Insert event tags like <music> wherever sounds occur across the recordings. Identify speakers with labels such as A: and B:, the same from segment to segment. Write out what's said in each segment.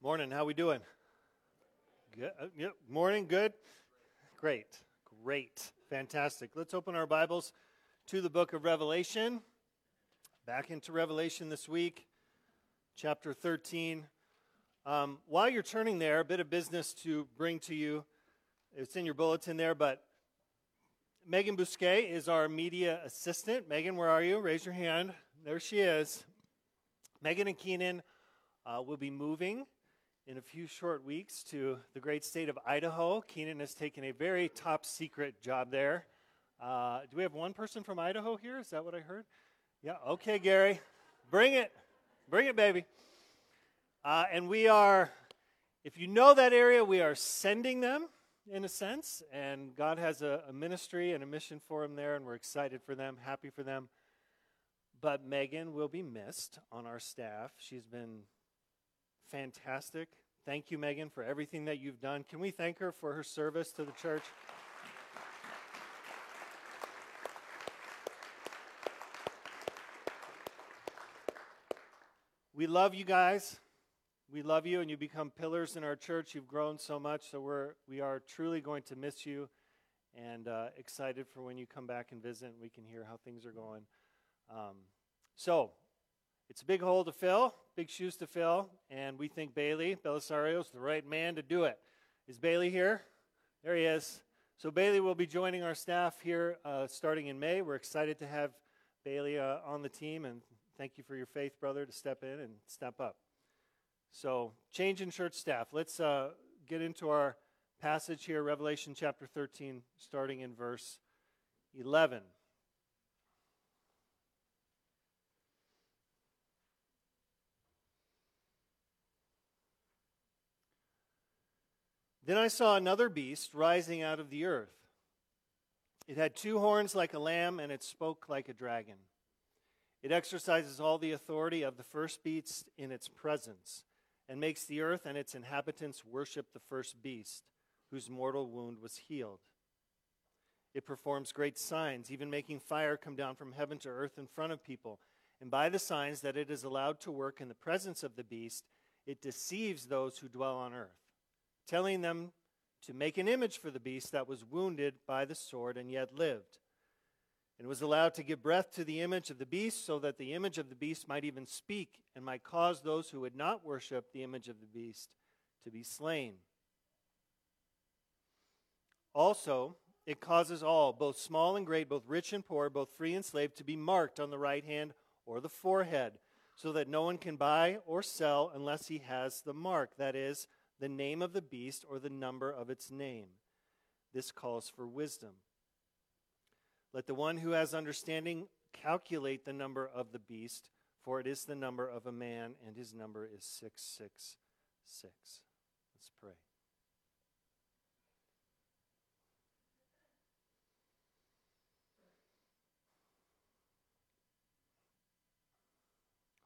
A: Morning. How we doing? Good. Uh, yep. Morning. Good. Great. Great. Fantastic. Let's open our Bibles to the book of Revelation. Back into Revelation this week, chapter 13. Um, while you're turning there, a bit of business to bring to you. It's in your bulletin there, but Megan Bousquet is our media assistant. Megan, where are you? Raise your hand. There she is. Megan and Keenan uh, will be moving in a few short weeks to the great state of Idaho. Keenan has taken a very top secret job there. Uh, do we have one person from Idaho here? Is that what I heard? Yeah, okay, Gary. Bring it. Bring it, baby. Uh, and we are, if you know that area, we are sending them in a sense. And God has a, a ministry and a mission for them there, and we're excited for them, happy for them. But Megan will be missed on our staff. She's been fantastic. Thank you, Megan, for everything that you've done. Can we thank her for her service to the church? We love you guys. We love you, and you become pillars in our church. You've grown so much, so we're we are truly going to miss you, and uh, excited for when you come back and visit. and We can hear how things are going. Um, so, it's a big hole to fill, big shoes to fill, and we think Bailey Belisario is the right man to do it. Is Bailey here? There he is. So Bailey will be joining our staff here uh, starting in May. We're excited to have Bailey uh, on the team, and thank you for your faith, brother, to step in and step up. So, change in church staff. Let's uh, get into our passage here, Revelation chapter 13, starting in verse 11. Then I saw another beast rising out of the earth. It had two horns like a lamb, and it spoke like a dragon. It exercises all the authority of the first beast in its presence, and makes the earth and its inhabitants worship the first beast, whose mortal wound was healed. It performs great signs, even making fire come down from heaven to earth in front of people. And by the signs that it is allowed to work in the presence of the beast, it deceives those who dwell on earth telling them to make an image for the beast that was wounded by the sword and yet lived. And was allowed to give breath to the image of the beast, so that the image of the beast might even speak and might cause those who would not worship the image of the beast to be slain. Also, it causes all, both small and great, both rich and poor, both free and slave, to be marked on the right hand or the forehead, so that no one can buy or sell unless he has the mark, that is, the name of the beast or the number of its name. This calls for wisdom. Let the one who has understanding calculate the number of the beast, for it is the number of a man, and his number is 666. Let's pray.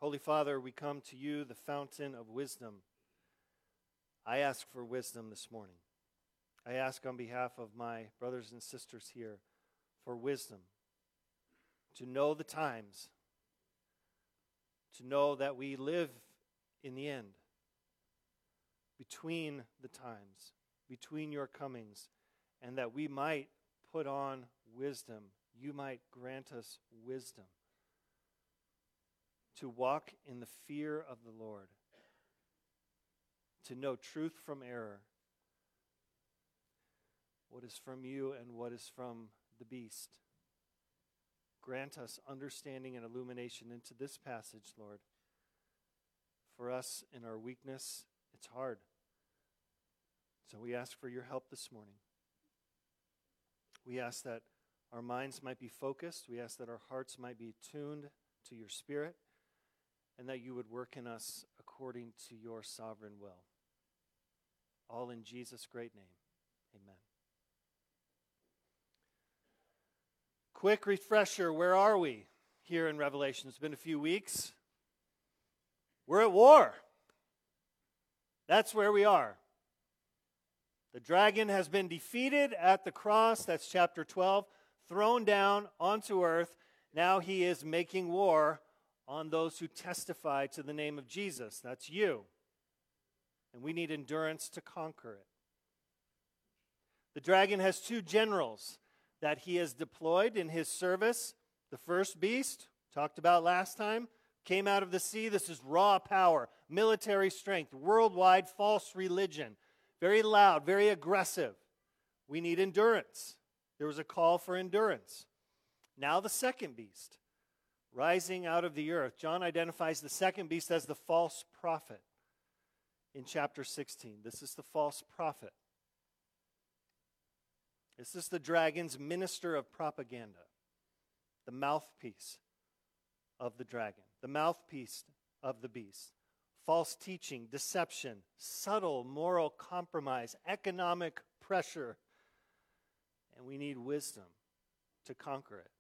A: Holy Father, we come to you, the fountain of wisdom. I ask for wisdom this morning. I ask on behalf of my brothers and sisters here for wisdom to know the times, to know that we live in the end, between the times, between your comings, and that we might put on wisdom. You might grant us wisdom to walk in the fear of the Lord to know truth from error, what is from you and what is from the beast. Grant us understanding and illumination into this passage, Lord. For us in our weakness, it's hard. So we ask for your help this morning. We ask that our minds might be focused. We ask that our hearts might be tuned to your Spirit and that you would work in us according to your sovereign will. All in Jesus' great name. Amen. Quick refresher where are we here in Revelation? It's been a few weeks. We're at war. That's where we are. The dragon has been defeated at the cross, that's chapter 12, thrown down onto earth. Now he is making war on those who testify to the name of Jesus. That's you. And we need endurance to conquer it. The dragon has two generals that he has deployed in his service. The first beast, talked about last time, came out of the sea. This is raw power, military strength, worldwide false religion. Very loud, very aggressive. We need endurance. There was a call for endurance. Now, the second beast, rising out of the earth. John identifies the second beast as the false prophet in chapter 16. This is the false prophet. This is the dragon's minister of propaganda, the mouthpiece of the dragon, the mouthpiece of the beast. False teaching, deception, subtle moral compromise, economic pressure. And we need wisdom to conquer it.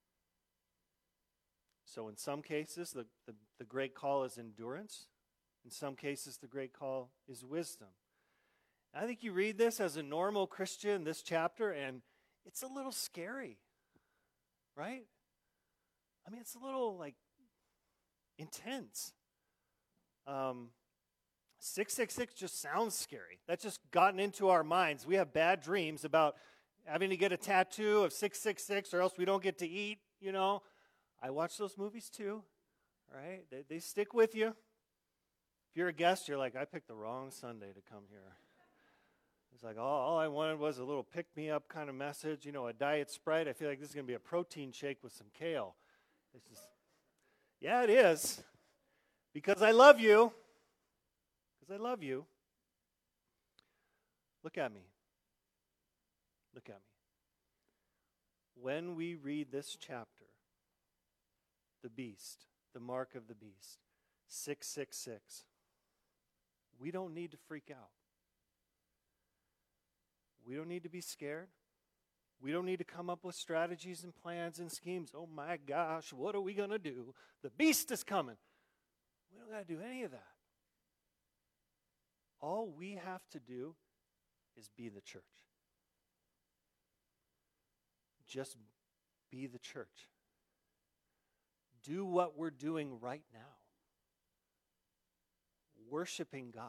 A: So, in some cases, the, the, the, great call is endurance. In some cases, the great call is wisdom. I think you read this as a normal Christian, this chapter, and it's a little scary, right? I mean, it's a little like intense. Um, 666 just sounds scary. That's just gotten into our minds. We have bad dreams about having to get a tattoo of 666 or else we don't get to eat, you know. I watch those movies too, right? They, they stick with you. If you're a guest, you're like, I picked the wrong Sunday to come here. It's like, all, all I wanted was a little pick me up kind of message, you know, a diet sprite. I feel like this is going to be a protein shake with some kale. It's just, yeah, it is. Because I love you. Because I love you. Look at me. Look at me. When we read this chapter, the beast, the mark of the beast, 666, we don't need to freak out. We don't need to be scared. We don't need to come up with strategies and plans and schemes. Oh my gosh, what are we going to do? The beast is coming. We don't got to do any of that. All we have to do is be the church. Just be the church. Do what we're doing right now worshiping God.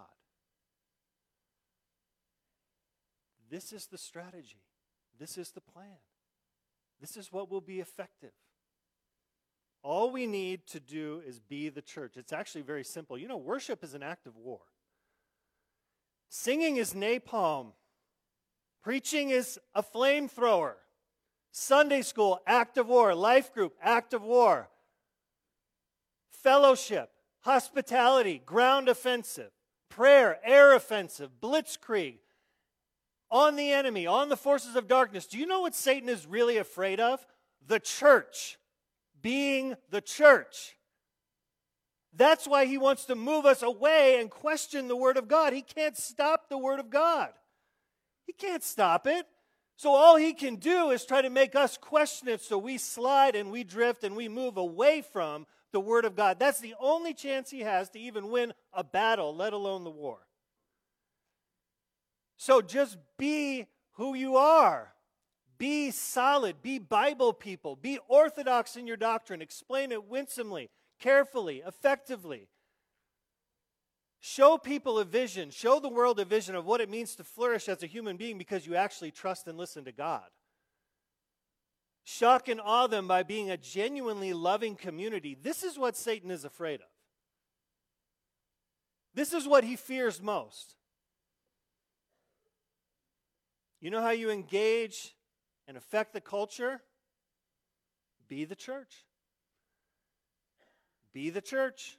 A: This is the strategy. This is the plan. This is what will be effective. All we need to do is be the church. It's actually very simple. You know, worship is an act of war. Singing is napalm. Preaching is a flamethrower. Sunday school, act of war. Life group, act of war. Fellowship, hospitality, ground offensive. Prayer, air offensive. Blitzkrieg, on the enemy, on the forces of darkness. Do you know what Satan is really afraid of? The church, being the church. That's why he wants to move us away and question the Word of God. He can't stop the Word of God. He can't stop it. So all he can do is try to make us question it so we slide and we drift and we move away from the Word of God. That's the only chance he has to even win a battle, let alone the war. So just be who you are. Be solid. Be Bible people. Be orthodox in your doctrine. Explain it winsomely, carefully, effectively. Show people a vision. Show the world a vision of what it means to flourish as a human being because you actually trust and listen to God. Shock and awe them by being a genuinely loving community. This is what Satan is afraid of. This is what he fears most. You know how you engage and affect the culture? Be the church. Be the church.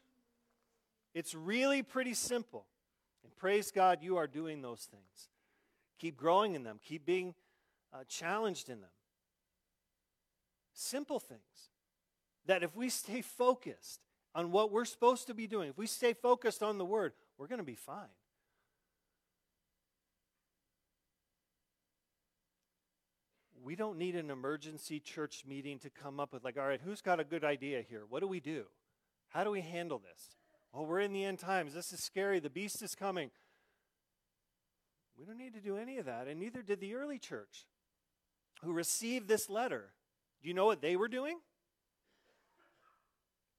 A: It's really pretty simple. And praise God, you are doing those things. Keep growing in them, keep being uh, challenged in them. Simple things that if we stay focused on what we're supposed to be doing, if we stay focused on the Word, we're going to be fine. we don't need an emergency church meeting to come up with, like, all right, who's got a good idea here? What do we do? How do we handle this? Oh, we're in the end times. This is scary. The beast is coming. We don't need to do any of that, and neither did the early church who received this letter. Do you know what they were doing?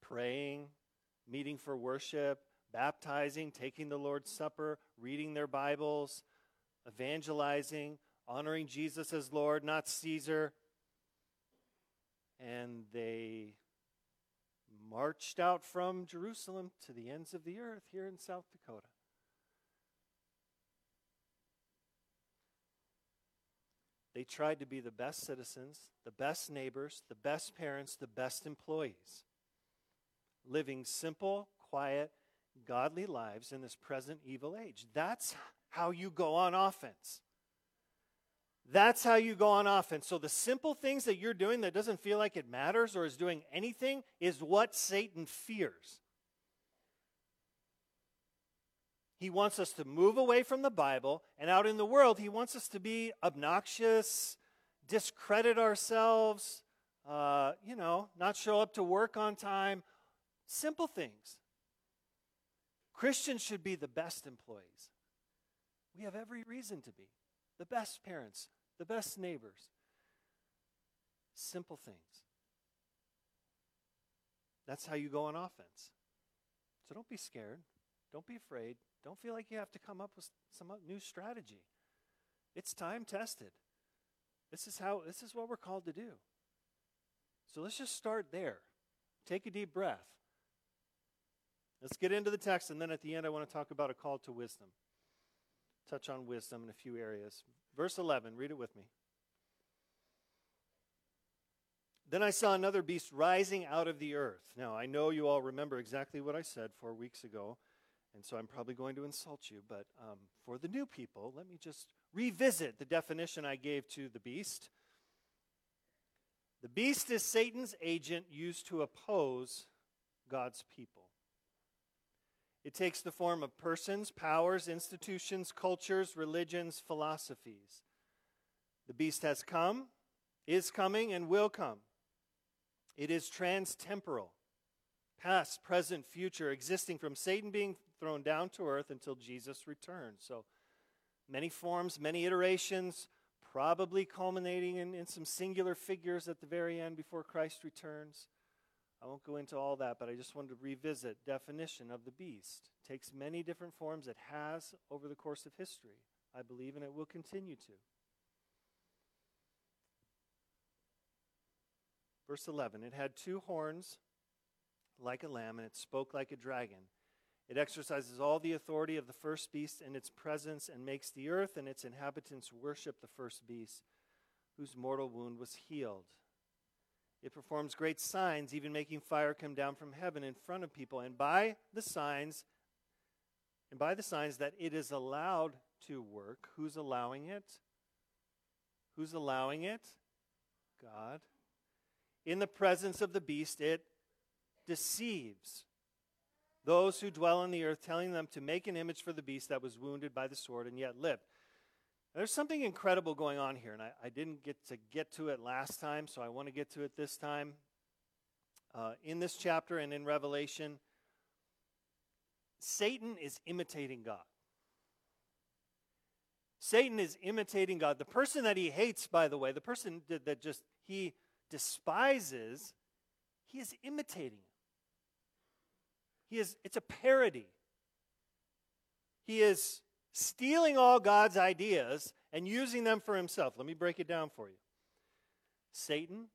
A: Praying, meeting for worship, baptizing, taking the Lord's Supper, reading their Bibles, evangelizing, honoring Jesus as Lord, not Caesar. And they marched out from Jerusalem to the ends of the earth here in South Dakota. They tried to be the best citizens, the best neighbors, the best parents, the best employees, living simple, quiet, godly lives in this present evil age. That's how you go on offense. That's how you go on offense. So the simple things that you're doing that doesn't feel like it matters or is doing anything is what Satan fears. He wants us to move away from the Bible, and out in the world, he wants us to be obnoxious, discredit ourselves, uh, you know, not show up to work on time. Simple things. Christians should be the best employees. We have every reason to be the best parents, the best neighbors. Simple things. That's how you go on offense. So don't be scared. Don't be afraid. Don't feel like you have to come up with some new strategy. It's time tested. This is how this is what we're called to do. So let's just start there. Take a deep breath. Let's get into the text and then at the end I want to talk about a call to wisdom. Touch on wisdom in a few areas. Verse 11, read it with me. Then I saw another beast rising out of the earth. Now, I know you all remember exactly what I said four weeks ago, and so I'm probably going to insult you, but um, for the new people, let me just revisit the definition I gave to the beast. The beast is Satan's agent used to oppose God's people. It takes the form of persons, powers, institutions, cultures, religions, philosophies. The beast has come, is coming, and will come. It is transtemporal, past, present, future, existing from Satan being thrown down to earth until Jesus returns. So many forms, many iterations, probably culminating in, in some singular figures at the very end before Christ returns. I won't go into all that, but I just wanted to revisit definition of the beast. It takes many different forms. It has over the course of history, I believe, and it will continue to. Verse 11 It had two horns like a lamb, and it spoke like a dragon. It exercises all the authority of the first beast in its presence and makes the earth and its inhabitants worship the first beast, whose mortal wound was healed. It performs great signs, even making fire come down from heaven in front of people. And by the signs, and by the signs that it is allowed to work, who's allowing it? Who's allowing it? God. In the presence of the beast, it deceives those who dwell on the earth, telling them to make an image for the beast that was wounded by the sword and yet lived. There's something incredible going on here, and I, I, didn't get to get to it last time, so I want to get to it this time. Uh, in this chapter and in Revelation, Satan is imitating God. Satan is imitating God. The person that he hates, by the way, the person that just he despises, he is imitating him. He is, it's a parody. He is stealing all God's ideas and using them for himself. Let me break it down for you Satan,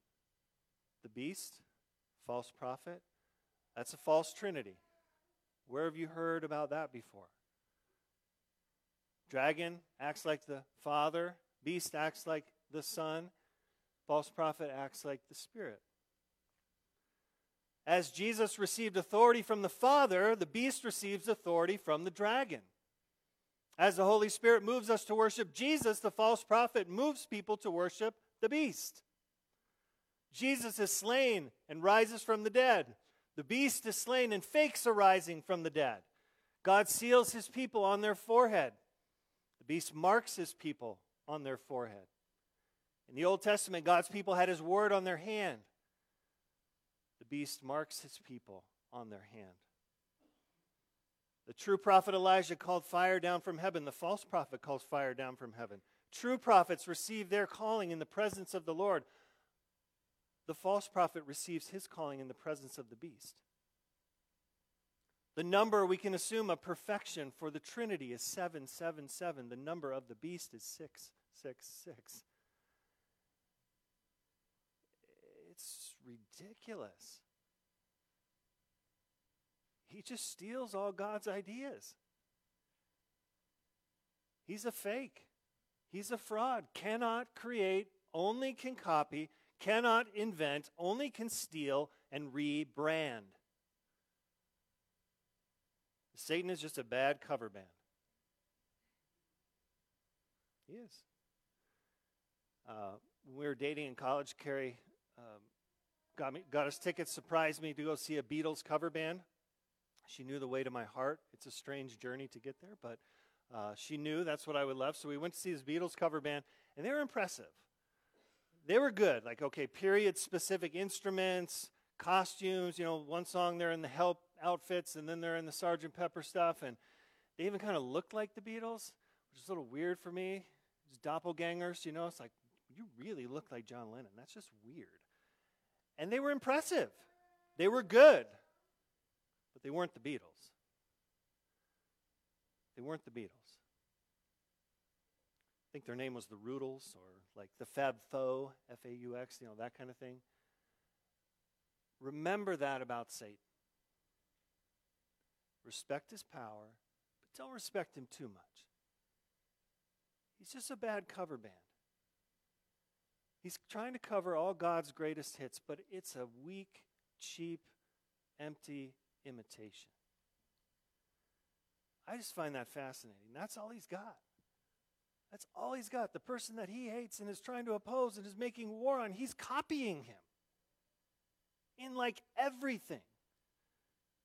A: the beast, false prophet, that's a false trinity. Where have you heard about that before? Dragon acts like the Father, beast acts like the Son, false prophet acts like the Spirit. As Jesus received authority from the Father, the beast receives authority from the dragon. As the Holy Spirit moves us to worship Jesus, the false prophet moves people to worship the beast. Jesus is slain and rises from the dead. The beast is slain and fakes a rising from the dead. God seals his people on their forehead. The beast marks his people on their forehead. In the Old Testament, God's people had his word on their hand. Beast marks his people on their hand. The true prophet Elijah called fire down from heaven. The false prophet calls fire down from heaven. True prophets receive their calling in the presence of the Lord. The false prophet receives his calling in the presence of the beast. The number we can assume of perfection for the Trinity is 777. The number of the beast is 666. It's ridiculous. He just steals all God's ideas. He's a fake. He's a fraud. Cannot create, only can copy, cannot invent, only can steal and rebrand. Satan is just a bad cover band. He is. Uh, when we were dating in college, Carrie um, got, me, got us tickets, surprised me to go see a Beatles cover band. She knew the way to my heart. It's a strange journey to get there, but uh, she knew that's what I would love. So we went to see this Beatles cover band, and they were impressive. They were good. Like, okay, period specific instruments, costumes. You know, one song they're in the help outfits, and then they're in the Sergeant Pepper stuff, and they even kind of looked like the Beatles, which is a little weird for me. Just doppelgangers, you know. It's like you really look like John Lennon. That's just weird. And they were impressive. They were good, but they weren't the Beatles. They weren't the Beatles. I think their name was the Rutles or like the Fab Faux, F A U X, you know, that kind of thing. Remember that about Satan. Respect his power, but don't respect him too much. He's just a bad cover band. He's trying to cover all God's greatest hits, but it's a weak, cheap, empty imitation. I just find that fascinating. That's all he's got. That's all he's got. The person that he hates and is trying to oppose and is making war on, he's copying him in like everything.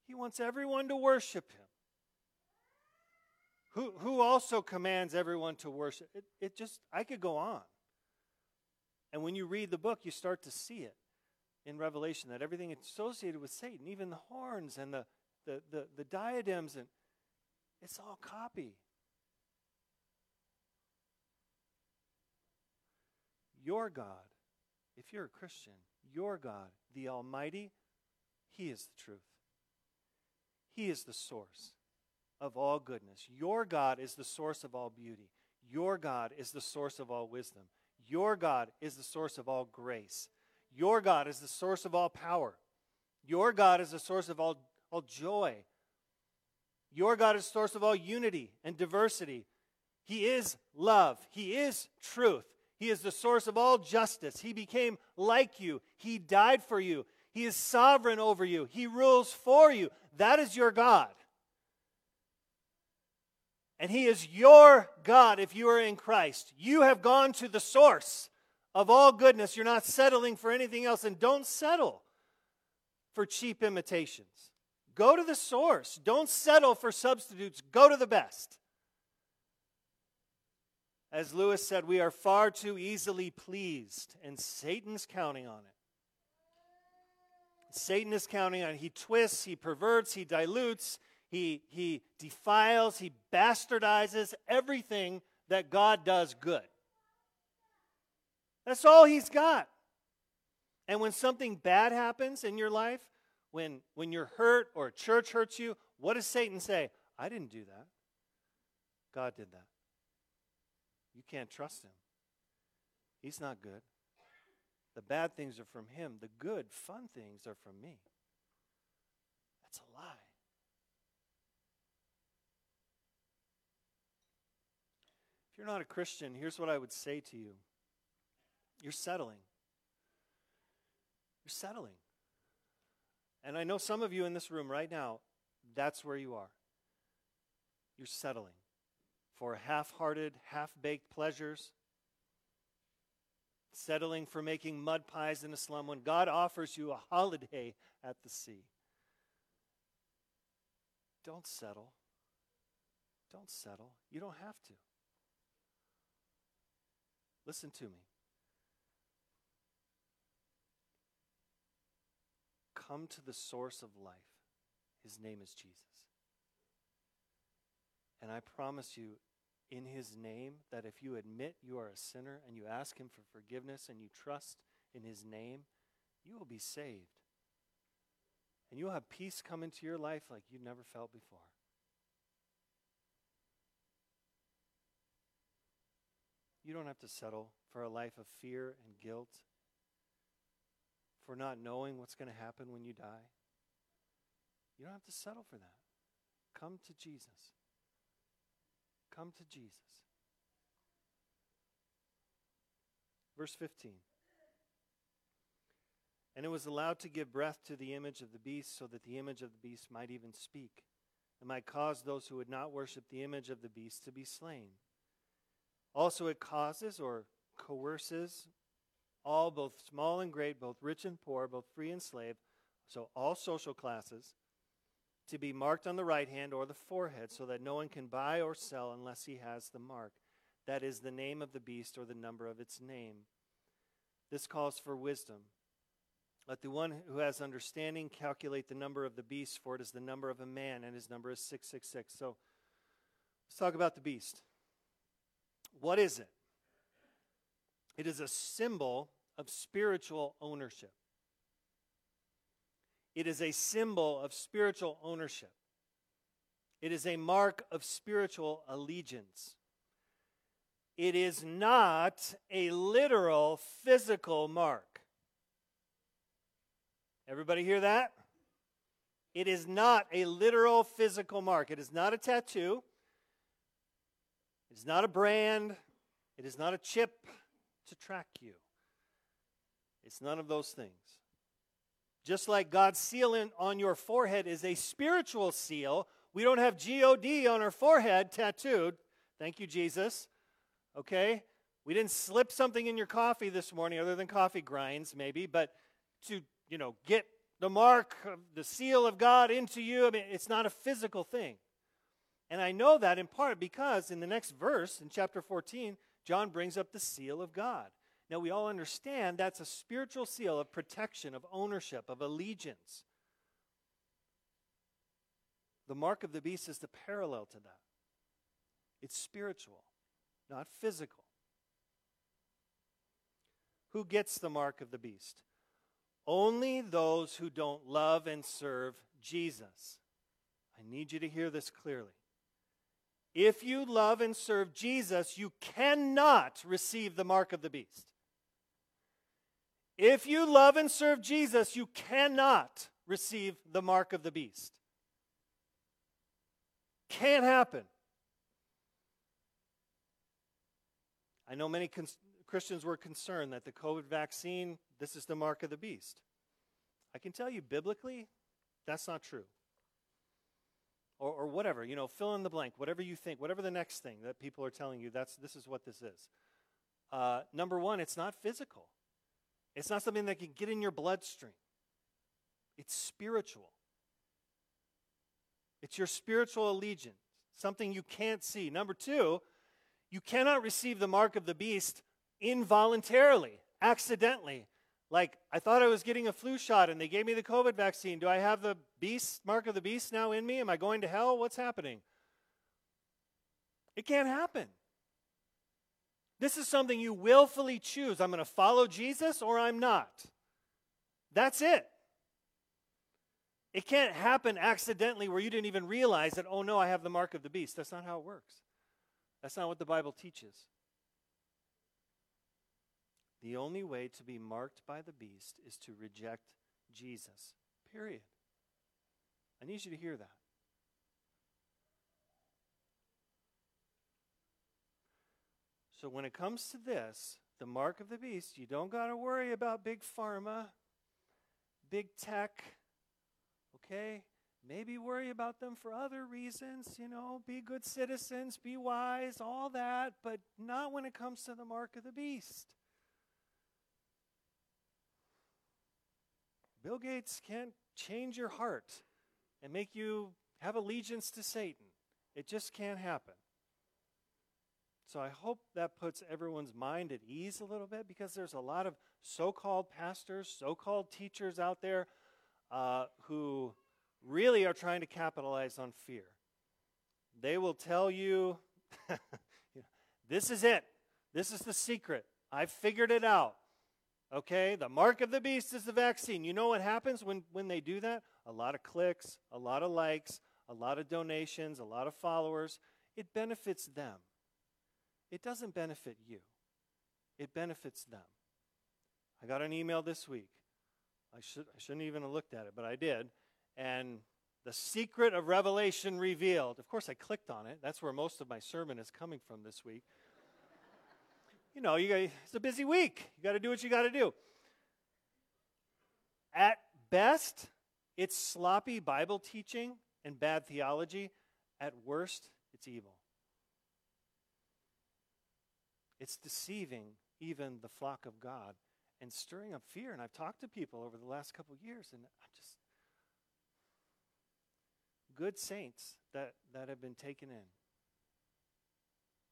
A: He wants everyone to worship him. Who, who also commands everyone to worship? It, it just, I could go on. And when you read the book, you start to see it in Revelation that everything associated with Satan, even the horns and the, the, the, the diadems, and it's all copy. Your God, if you're a Christian, your God, the Almighty, He is the truth. He is the source of all goodness. Your God is the source of all beauty. Your God is the source of all wisdom. Your God is the source of all grace. Your God is the source of all power. Your God is the source of all, all joy. Your God is the source of all unity and diversity. He is love. He is truth. He is the source of all justice. He became like you. He died for you. He is sovereign over you. He rules for you. That is your God. And He is your God if you are in Christ. You have gone to the source of all goodness. You're not settling for anything else. And don't settle for cheap imitations. Go to the source. Don't settle for substitutes. Go to the best. As Lewis said, we are far too easily pleased, and Satan's counting on it. Satan is counting on it. He twists, he perverts, he dilutes, he, he defiles, he bastardizes everything that God does good. That's all he's got. And when something bad happens in your life, when, when you're hurt or church hurts you, what does Satan say? I didn't do that. God did that. You can't trust him. He's not good. The bad things are from him, the good, fun things are from me. That's a lie. If you're not a Christian, here's what I would say to you you're settling. You're settling. And I know some of you in this room right now, that's where you are. You're settling for half hearted, half baked pleasures, settling for making mud pies in a slum when God offers you a holiday at the sea. Don't settle. Don't settle. You don't have to. Listen to me. Come to the source of life. His name is Jesus. And I promise you, in his name, that if you admit you are a sinner and you ask him for forgiveness and you trust in his name, you will be saved. And you'll have peace come into your life like you've never felt before. You don't have to settle for a life of fear and guilt, for not knowing what's going to happen when you die. You don't have to settle for that. Come to Jesus. Come to Jesus. Verse 15. And it was allowed to give breath to the image of the beast, so that the image of the beast might even speak, and might cause those who would not worship the image of the beast to be slain. Also, it causes or coerces all, both small and great, both rich and poor, both free and slave, so all social classes, to be marked on the right hand or the forehead, so that no one can buy or sell unless he has the mark. That is the name of the beast or the number of its name. This calls for wisdom. Let the one who has understanding calculate the number of the beast, for it is the number of a man, and his number is 666. So let's talk about the beast. What is it? It is a symbol of spiritual ownership. It is a symbol of spiritual ownership. It is a mark of spiritual allegiance. It is not a literal physical mark. Everybody hear that? It is not a literal physical mark. It is not a tattoo. It is not a brand. It is not a chip to track you. It's none of those things. Just like God's seal on your forehead is a spiritual seal, we don't have God on our forehead tattooed. Thank you, Jesus. Okay? We didn't slip something in your coffee this morning other than coffee grinds, maybe, but to, you know, get the mark, the seal of God into you, I mean, it's not a physical thing. And I know that in part because in the next verse, in chapter 14, John brings up the seal of God. Now, we all understand that's a spiritual seal of protection, of ownership, of allegiance. The mark of the beast is the parallel to that. It's spiritual, not physical. Who gets the mark of the beast? Only those who don't love and serve Jesus. I need you to hear this clearly. If you love and serve Jesus, you cannot receive the mark of the beast. If you love and serve Jesus, you cannot receive the mark of the beast. Can't happen. I know many Christians were concerned that the COVID vaccine, this is the mark of the beast. I can tell you biblically, that's not true or, or whatever, you know, fill in the blank, whatever you think, whatever the next thing that people are telling you, that's, this is what this is. Uh, number one, it's not physical. It's not something that can get in your bloodstream. It's spiritual. It's your spiritual allegiance, something you can't see. Number two, you cannot receive the mark of the beast involuntarily, accidentally. Like, I thought I was getting a flu shot and they gave me the COVID vaccine. Do I have the beast, mark of the beast now in me? Am I going to hell? What's happening? It can't happen. This is something you willfully choose. I'm going to follow Jesus or I'm not. That's it. It can't happen accidentally where you didn't even realize that, oh no, I have the mark of the beast. That's not how it works. That's not what the Bible teaches. The only way to be marked by the beast is to reject Jesus. Period. I need you to hear that. So when it comes to this, the mark of the beast, you don't got to worry about big pharma, big tech, okay? Maybe worry about them for other reasons, you know, be good citizens, be wise, all that, but not when it comes to the mark of the beast. Bill Gates can't change your heart and make you have allegiance to Satan. It just can't happen. So I hope that puts everyone's mind at ease a little bit because there's a lot of so called pastors, so called teachers out there uh, who really are trying to capitalize on fear. They will tell you, <laughs> this is it. This is the secret. I've figured it out. Okay, the mark of the beast is the vaccine. You know what happens when, when they do that? a lot of clicks, a lot of likes, a lot of donations, a lot of followers. It benefits them. It doesn't benefit you, it benefits them. I got an email this week. I, should, I shouldn't even have looked at it, but I did. And the secret of revelation revealed. Of course, I clicked on it. That's where most of my sermon is coming from this week. You know, you got, it's a busy week. You got to do what you got to do. At best, it's sloppy Bible teaching and bad theology. At worst, it's evil. It's deceiving even the flock of God and stirring up fear. And I've talked to people over the last couple years, and I'm just good saints that, that have been taken in.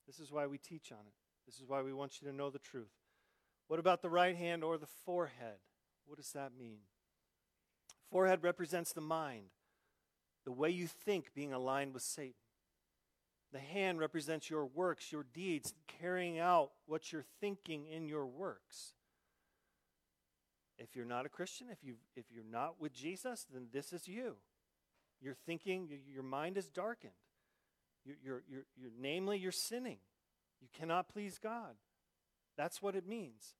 A: This is why we teach on it. This is why we want you to know the truth. What about the right hand or the forehead? What does that mean? Forehead represents the mind, the way you think being aligned with Satan. The hand represents your works, your deeds, carrying out what you're thinking in your works. If you're not a Christian, if, you if you're not with Jesus, then this is you. You're thinking, your mind is darkened. You're, you're, you're, you're, namely, you're sinning. You cannot please God. That's what it means.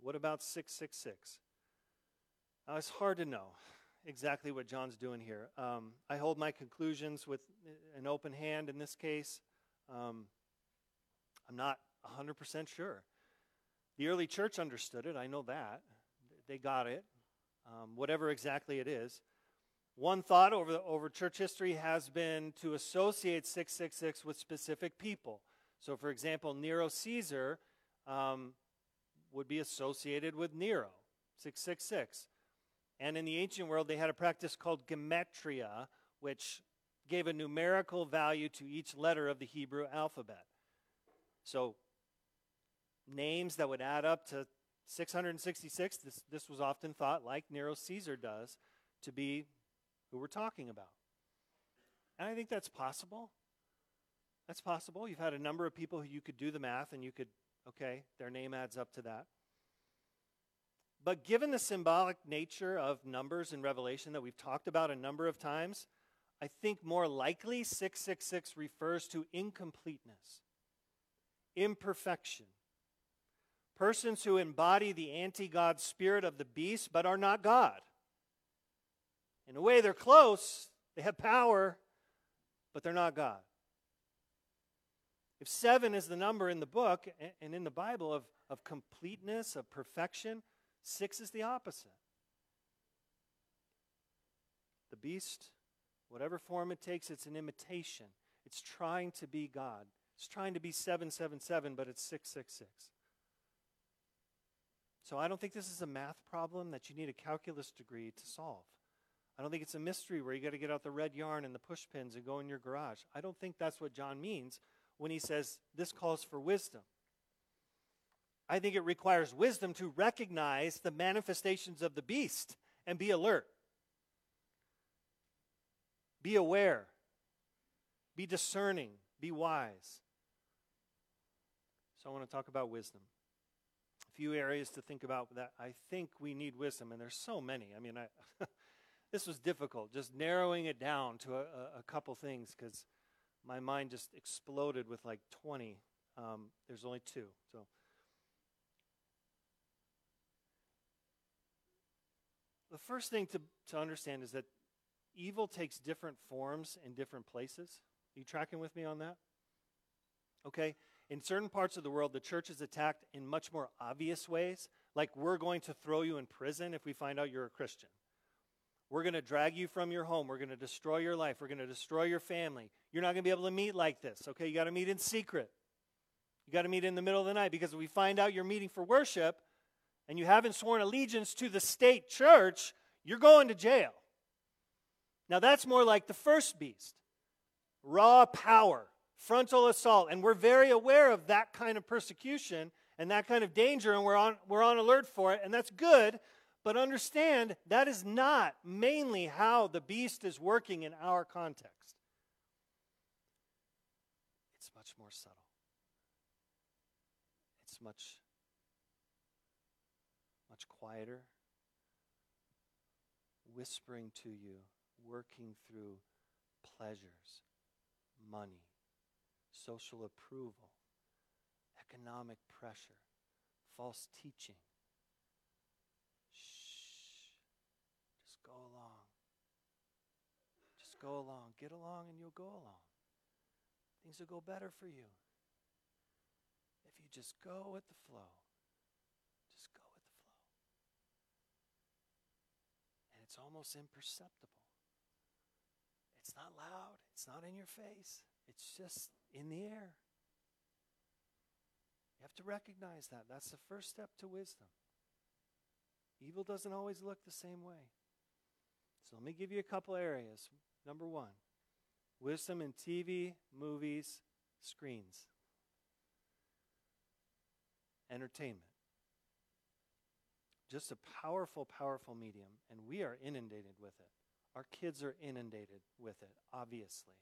A: What about 666? Now, it's hard to know exactly what John's doing here. Um, I hold my conclusions with an open hand in this case. Um, I'm not 100% sure. The early church understood it. I know that. They got it, um, whatever exactly it is. One thought over, the, over church history has been to associate 666 with specific people. So, for example, Nero Caesar um, would be associated with Nero, 666. And in the ancient world, they had a practice called gematria, which gave a numerical value to each letter of the Hebrew alphabet. So, names that would add up to 666, this, this was often thought, like Nero Caesar does, to be who we're talking about. And I think that's possible. That's possible. You've had a number of people who you could do the math and you could, okay, their name adds up to that. But given the symbolic nature of numbers in Revelation that we've talked about a number of times, I think more likely 666 refers to incompleteness, imperfection. Persons who embody the anti God spirit of the beast but are not God. In a way, they're close, they have power, but they're not God. If seven is the number in the book and in the Bible of, of completeness, of perfection, six is the opposite. The beast, whatever form it takes, it's an imitation. It's trying to be God. It's trying to be 777, but it's 666. So I don't think this is a math problem that you need a calculus degree to solve. I don't think it's a mystery where you got to get out the red yarn and the push pins and go in your garage. I don't think that's what John means when he says this calls for wisdom. I think it requires wisdom to recognize the manifestations of the beast and be alert. Be aware. Be discerning. Be wise. So I want to talk about wisdom. A few areas to think about that I think we need wisdom, and there's so many. I mean, I. <laughs> this was difficult, just narrowing it down to a, a couple things because my mind just exploded with like 20. Um, there's only two. So. The first thing to, to understand is that evil takes different forms in different places. Are you tracking with me on that? Okay. In certain parts of the world, the church is attacked in much more obvious ways, like we're going to throw you in prison if we find out you're a Christian. We're going to drag you from your home. We're going to destroy your life. We're going to destroy your family. You're not going to be able to meet like this, okay? You got to meet in secret. You got to meet in the middle of the night because if we find out you're meeting for worship and you haven't sworn allegiance to the state church, you're going to jail. Now, that's more like the first beast raw power, frontal assault. And we're very aware of that kind of persecution and that kind of danger, and we're on, we're on alert for it, and that's good but understand that is not mainly how the beast is working in our context. It's much more subtle. It's much much quieter. whispering to you, working through pleasures, money, social approval, economic pressure, false teaching. Shh. Just go along. Just go along. Get along and you'll go along. Things will go better for you. If you just go with the flow. Just go with the flow. And it's almost imperceptible. It's not loud, it's not in your face, it's just in the air. You have to recognize that. That's the first step to wisdom. Evil doesn't always look the same way. So let me give you a couple areas. Number one wisdom in TV, movies, screens, entertainment. Just a powerful, powerful medium, and we are inundated with it. Our kids are inundated with it, obviously.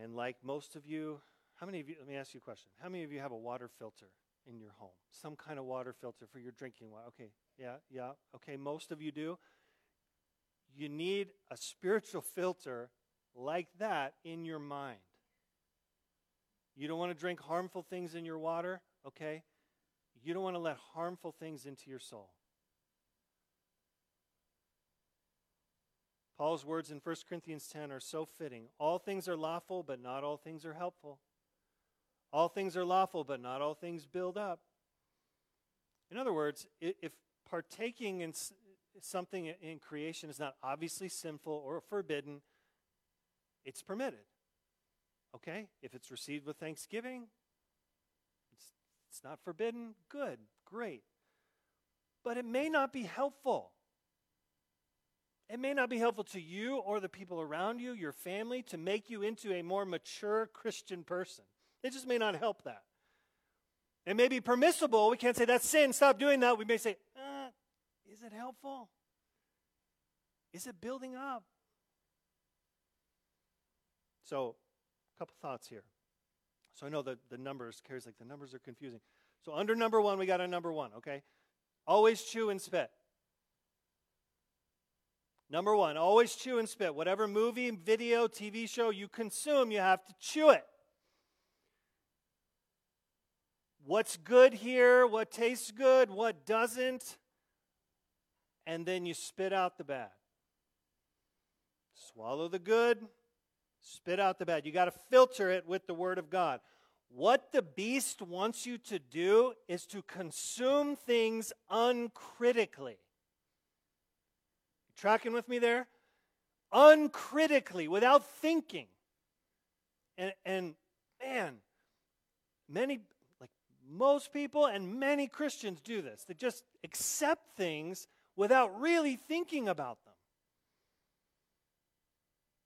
A: And like most of you, how many of you, let me ask you a question. How many of you have a water filter in your home? Some kind of water filter for your drinking water? Okay, yeah, yeah. Okay, most of you do. You need a spiritual filter like that in your mind. You don't want to drink harmful things in your water, okay? You don't want to let harmful things into your soul. Paul's words in 1 Corinthians 10 are so fitting. All things are lawful, but not all things are helpful. All things are lawful, but not all things build up. In other words, if partaking in something in creation is not obviously sinful or forbidden, it's permitted. Okay? If it's received with thanksgiving, it's, it's not forbidden, good, great. But it may not be helpful. It may not be helpful to you or the people around you, your family, to make you into a more mature Christian person. It just may not help that. It may be permissible. We can't say that's sin. Stop doing that. We may say, is it helpful? Is it building up? So, a couple thoughts here. So I know that the numbers, Carrie's like, the numbers are confusing. So under number one, we got a number one, okay? Always chew and spit. Number one, always chew and spit. Whatever movie, video, TV show you consume, you have to chew it. What's good here, what tastes good, what doesn't, and then you spit out the bad. Swallow the good, spit out the bad. You got to filter it with the Word of God. What the beast wants you to do is to consume things uncritically. Tracking with me there? Uncritically, without thinking. And, and man, many, like most people and many Christians do this. They just accept things without really thinking about them.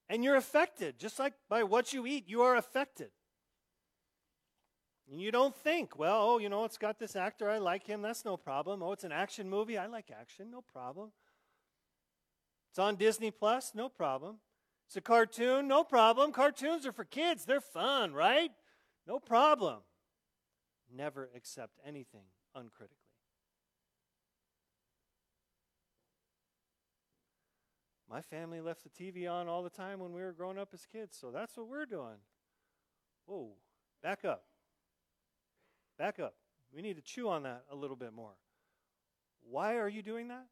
A: And you're affected, just like by what you eat, you are affected. And you don't think, well, oh, you know, it's got this actor, I like him, that's no problem. Oh, it's an action movie, I like action, no problem. It's on Disney Plus, no problem. It's a cartoon, no problem. Cartoons are for kids, they're fun, right? No problem. Never accept anything uncritically. My family left the TV on all the time when we were growing up as kids, so that's what we're doing. Whoa, back up. Back up. We need to chew on that a little bit more. Why are you doing that?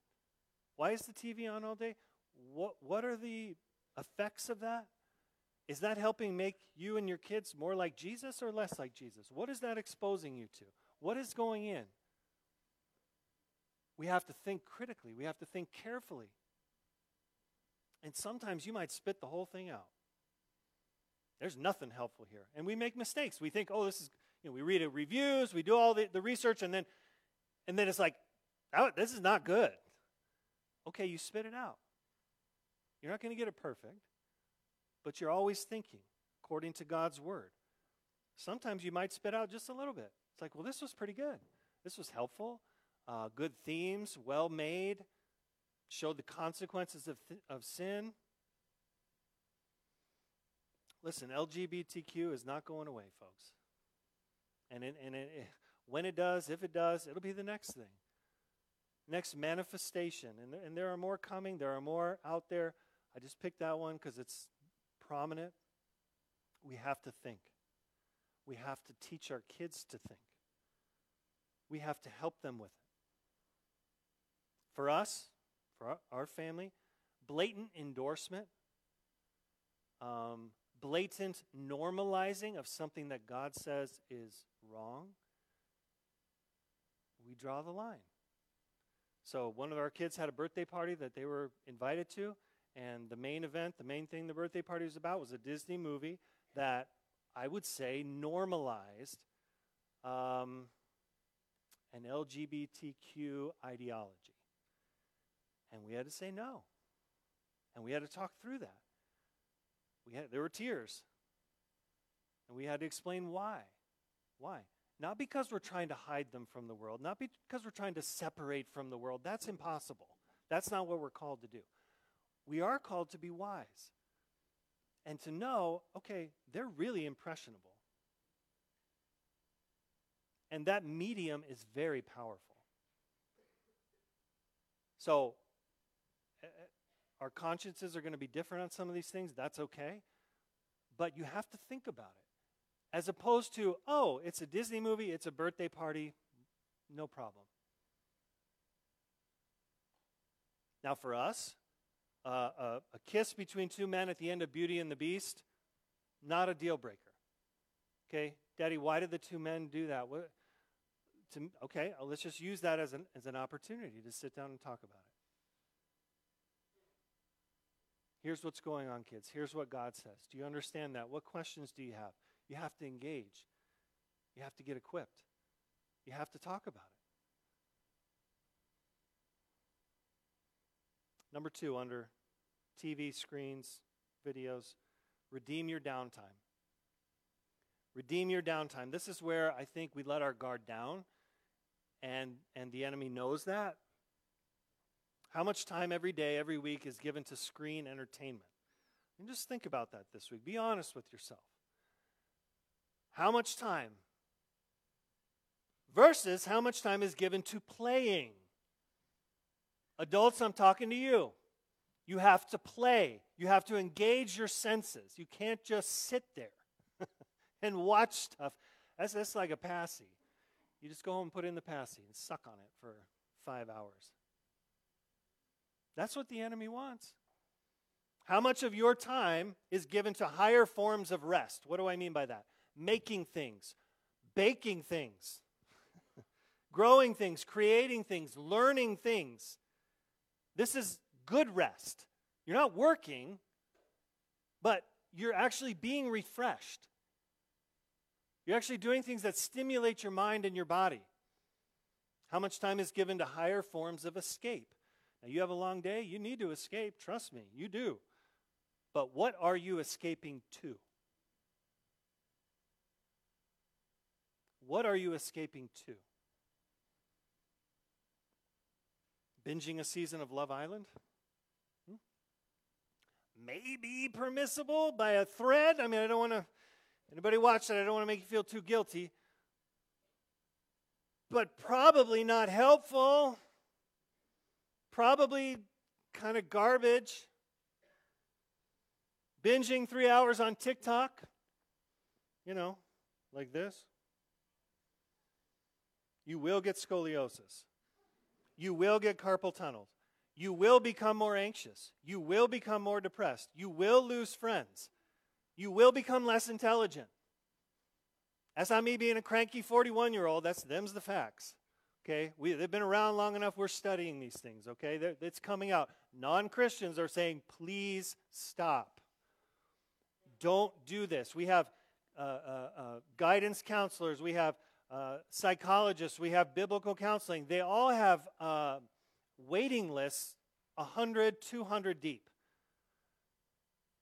A: Why is the TV on all day? what, what are the effects of that? Is that helping make you and your kids more like Jesus or less like Jesus? What is that exposing you to? What is going in? We have to think critically, we have to think carefully. And sometimes you might spit the whole thing out. There's nothing helpful here. And we make mistakes. We think, oh, this is, you know, we read reviews, we do all the, the research, and then, and then it's like, oh, this is not good. Okay, you spit it out. You're not going to get it perfect, but you're always thinking according to God's word. Sometimes you might spit out just a little bit. It's like, well, this was pretty good. This was helpful. Uh, good themes, well made, showed the consequences of, th- of sin. Listen, LGBTQ is not going away, folks. And, it, and it, when it does, if it does, it'll be the next thing. next manifestation. And, and there are more coming, there are more out there. I just picked that one because it's prominent. We have to think. We have to teach our kids to think. We have to help them with it. For us, for our family, blatant endorsement, um, blatant normalizing of something that God says is wrong, we draw the line. So, one of our kids had a birthday party that they were invited to, and the main event, the main thing the birthday party was about, was a Disney movie that I would say normalized um, an LGBTQ ideology. And we had to say no. And we had to talk through that. We had, there were tears. And we had to explain why. Why? Not because we're trying to hide them from the world, not because we're trying to separate from the world. That's impossible. That's not what we're called to do. We are called to be wise and to know okay, they're really impressionable. And that medium is very powerful. So, our consciences are going to be different on some of these things. That's okay. But you have to think about it. As opposed to, oh, it's a Disney movie, it's a birthday party, no problem. Now, for us, uh, a, a kiss between two men at the end of Beauty and the Beast, not a deal breaker. Okay, Daddy, why did the two men do that? What, to, okay, let's just use that as an, as an opportunity to sit down and talk about it. Here's what's going on, kids. Here's what God says. Do you understand that? What questions do you have? You have to engage, you have to get equipped, you have to talk about it. Number two, under TV screens, videos, redeem your downtime. Redeem your downtime. This is where I think we let our guard down, and, and the enemy knows that. How much time every day, every week is given to screen entertainment? And just think about that this week. Be honest with yourself. How much time versus how much time is given to playing? Adults, I'm talking to you. You have to play, you have to engage your senses. You can't just sit there <laughs> and watch stuff. That's, that's like a passy. You just go home and put in the passy and suck on it for five hours. That's what the enemy wants. How much of your time is given to higher forms of rest? What do I mean by that? Making things, baking things, <laughs> growing things, creating things, learning things. This is good rest. You're not working, but you're actually being refreshed. You're actually doing things that stimulate your mind and your body. How much time is given to higher forms of escape? Now, you have a long day, you need to escape. Trust me, you do. But what are you escaping to? What are you escaping to? Binging a season of Love Island? Hmm? Maybe permissible by a thread. I mean, I don't want to, anybody watch that, I don't want to make you feel too guilty. But probably not helpful. Probably kind of garbage. Binging three hours on TikTok, you know, like this. You will get scoliosis. You will get carpal tunnel. You will become more anxious. You will become more depressed. You will lose friends. You will become less intelligent. That's not me being a cranky 41 year old. That's them's the facts. Okay, we, they've been around long enough. We're studying these things. Okay, They're, it's coming out. Non Christians are saying, please stop. Don't do this. We have uh, uh, uh, guidance counselors. We have uh, psychologists, we have biblical counseling. They all have uh, waiting lists 100, 200 deep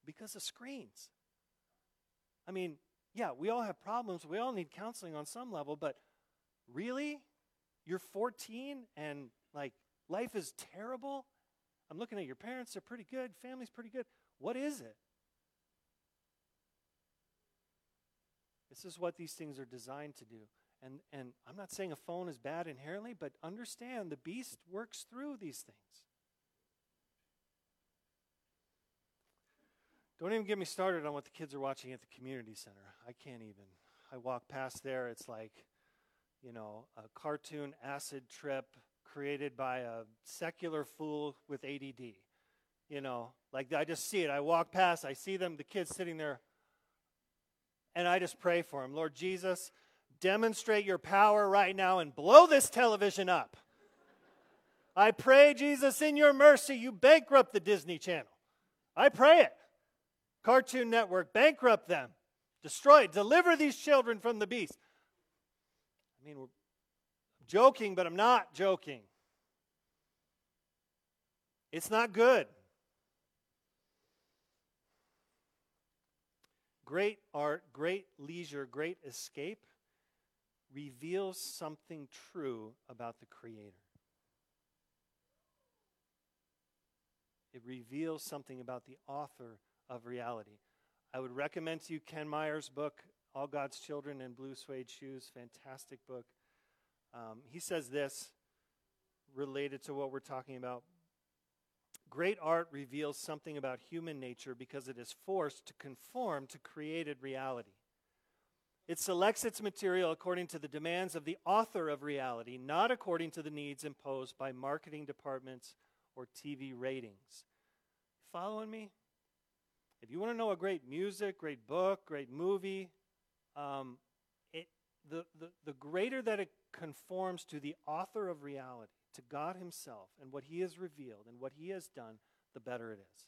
A: because of screens. I mean, yeah, we all have problems. We all need counseling on some level, but really? You're 14 and like life is terrible? I'm looking at your parents, they're pretty good, family's pretty good. What is it? This is what these things are designed to do. And, and I'm not saying a phone is bad inherently, but understand the beast works through these things. Don't even get me started on what the kids are watching at the community center. I can't even. I walk past there, it's like, you know, a cartoon acid trip created by a secular fool with ADD. You know, like I just see it. I walk past, I see them, the kids sitting there, and I just pray for them. Lord Jesus, demonstrate your power right now and blow this television up. I pray, Jesus, in your mercy, you bankrupt the Disney Channel. I pray it. Cartoon Network, bankrupt them, destroy deliver these children from the beast. I mean, we're joking, but I'm not joking. It's not good. Great art, great leisure, great escape reveals something true about the Creator. It reveals something about the author of reality. I would recommend to you Ken Myers' book, All God's Children in Blue Suede Shoes. Fantastic book. Um, he says this related to what we're talking about. Great art reveals something about human nature because it is forced to conform to created reality. It selects its material according to the demands of the author of reality, not according to the needs imposed by marketing departments or TV ratings. Following me? If you want to know a great music, great book, great movie, um, it, the, the, the greater that it conforms to the author of reality, to God Himself, and what He has revealed and what He has done, the better it is.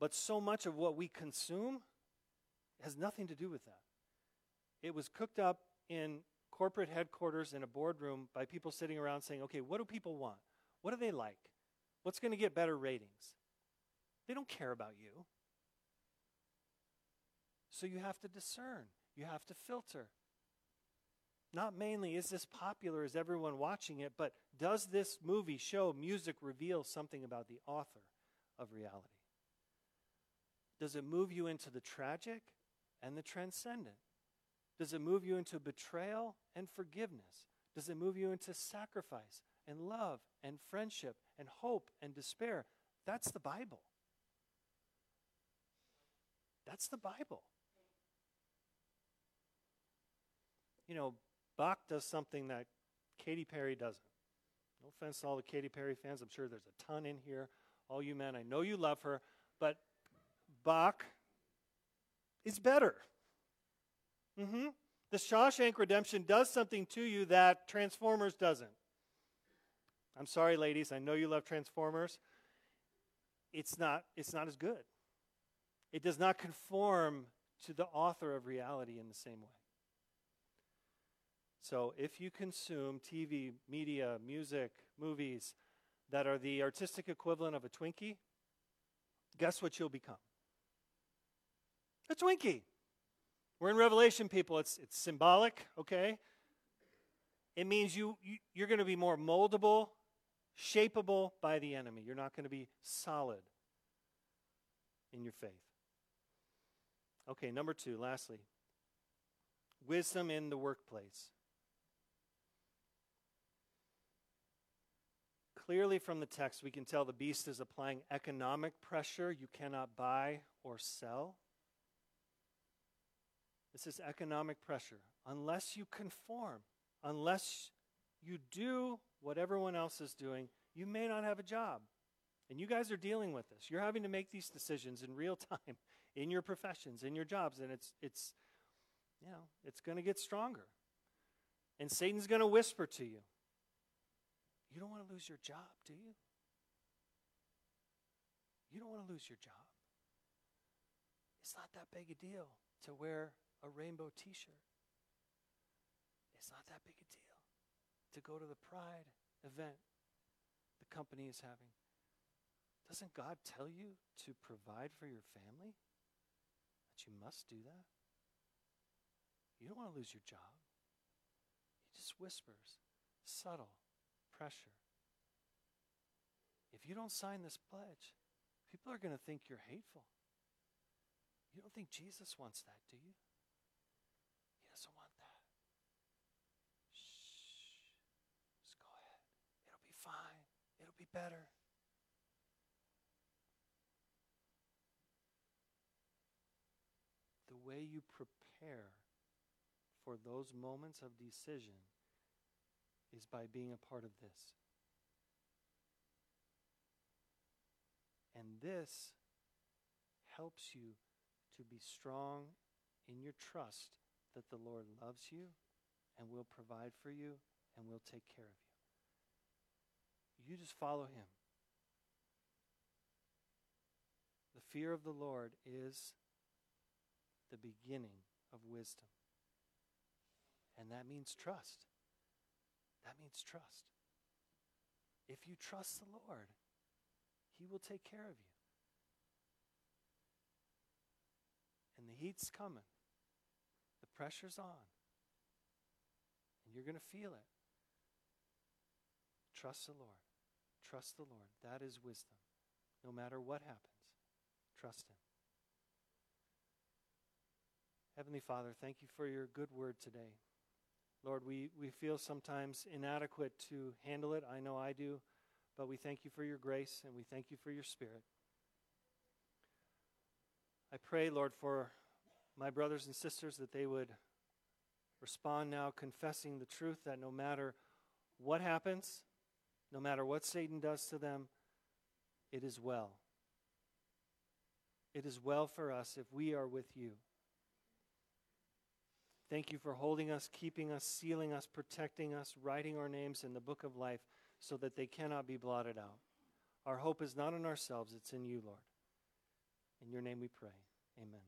A: But so much of what we consume has nothing to do with that. It was cooked up in corporate headquarters in a boardroom by people sitting around saying, okay, what do people want? What do they like? What's going to get better ratings? They don't care about you. So you have to discern, you have to filter. Not mainly is this popular, is everyone watching it, but does this movie, show, music reveal something about the author of reality? Does it move you into the tragic and the transcendent? Does it move you into betrayal and forgiveness? Does it move you into sacrifice and love and friendship and hope and despair? That's the Bible. That's the Bible. You know, Bach does something that Katy Perry doesn't. No offense to all the Katy Perry fans, I'm sure there's a ton in here. All you men, I know you love her, but Bach is better. Mm-hmm. The Shawshank Redemption does something to you that Transformers doesn't. I'm sorry, ladies. I know you love Transformers. It's not, it's not as good. It does not conform to the author of reality in the same way. So if you consume TV, media, music, movies that are the artistic equivalent of a Twinkie, guess what you'll become? A Twinkie. We're in Revelation, people. It's, it's symbolic, okay? It means you, you, you're going to be more moldable, shapeable by the enemy. You're not going to be solid in your faith. Okay, number two, lastly, wisdom in the workplace. Clearly from the text, we can tell the beast is applying economic pressure you cannot buy or sell. This is economic pressure. Unless you conform, unless you do what everyone else is doing, you may not have a job. And you guys are dealing with this. You're having to make these decisions in real <laughs> time in your professions, in your jobs, and it's it's you know, it's going to get stronger. And Satan's going to whisper to you, you don't want to lose your job, do you? You don't want to lose your job. It's not that big a deal to wear a rainbow t shirt. It's not that big a deal to go to the Pride event the company is having. Doesn't God tell you to provide for your family? That you must do that? You don't want to lose your job. He just whispers, subtle pressure. If you don't sign this pledge, people are going to think you're hateful. You don't think Jesus wants that, do you? He doesn't want that. Shh. Just go ahead. It'll be fine. It'll be better. The way you prepare for those moments of decision is by being a part of this. And this helps you to be strong in your trust that the Lord loves you and will provide for you and will take care of you. You just follow Him. The fear of the Lord is the beginning of wisdom. And that means trust. That means trust. If you trust the Lord, He will take care of you. And the heat's coming, the pressure's on, and you're going to feel it. Trust the Lord. Trust the Lord. That is wisdom. No matter what happens, trust Him. Heavenly Father, thank you for your good word today. Lord, we, we feel sometimes inadequate to handle it. I know I do. But we thank you for your grace and we thank you for your spirit. I pray, Lord, for my brothers and sisters that they would respond now confessing the truth that no matter what happens, no matter what Satan does to them, it is well. It is well for us if we are with you. Thank you for holding us, keeping us, sealing us, protecting us, writing our names in the book of life so that they cannot be blotted out. Our hope is not in ourselves, it's in you, Lord. In your name we pray. Amen.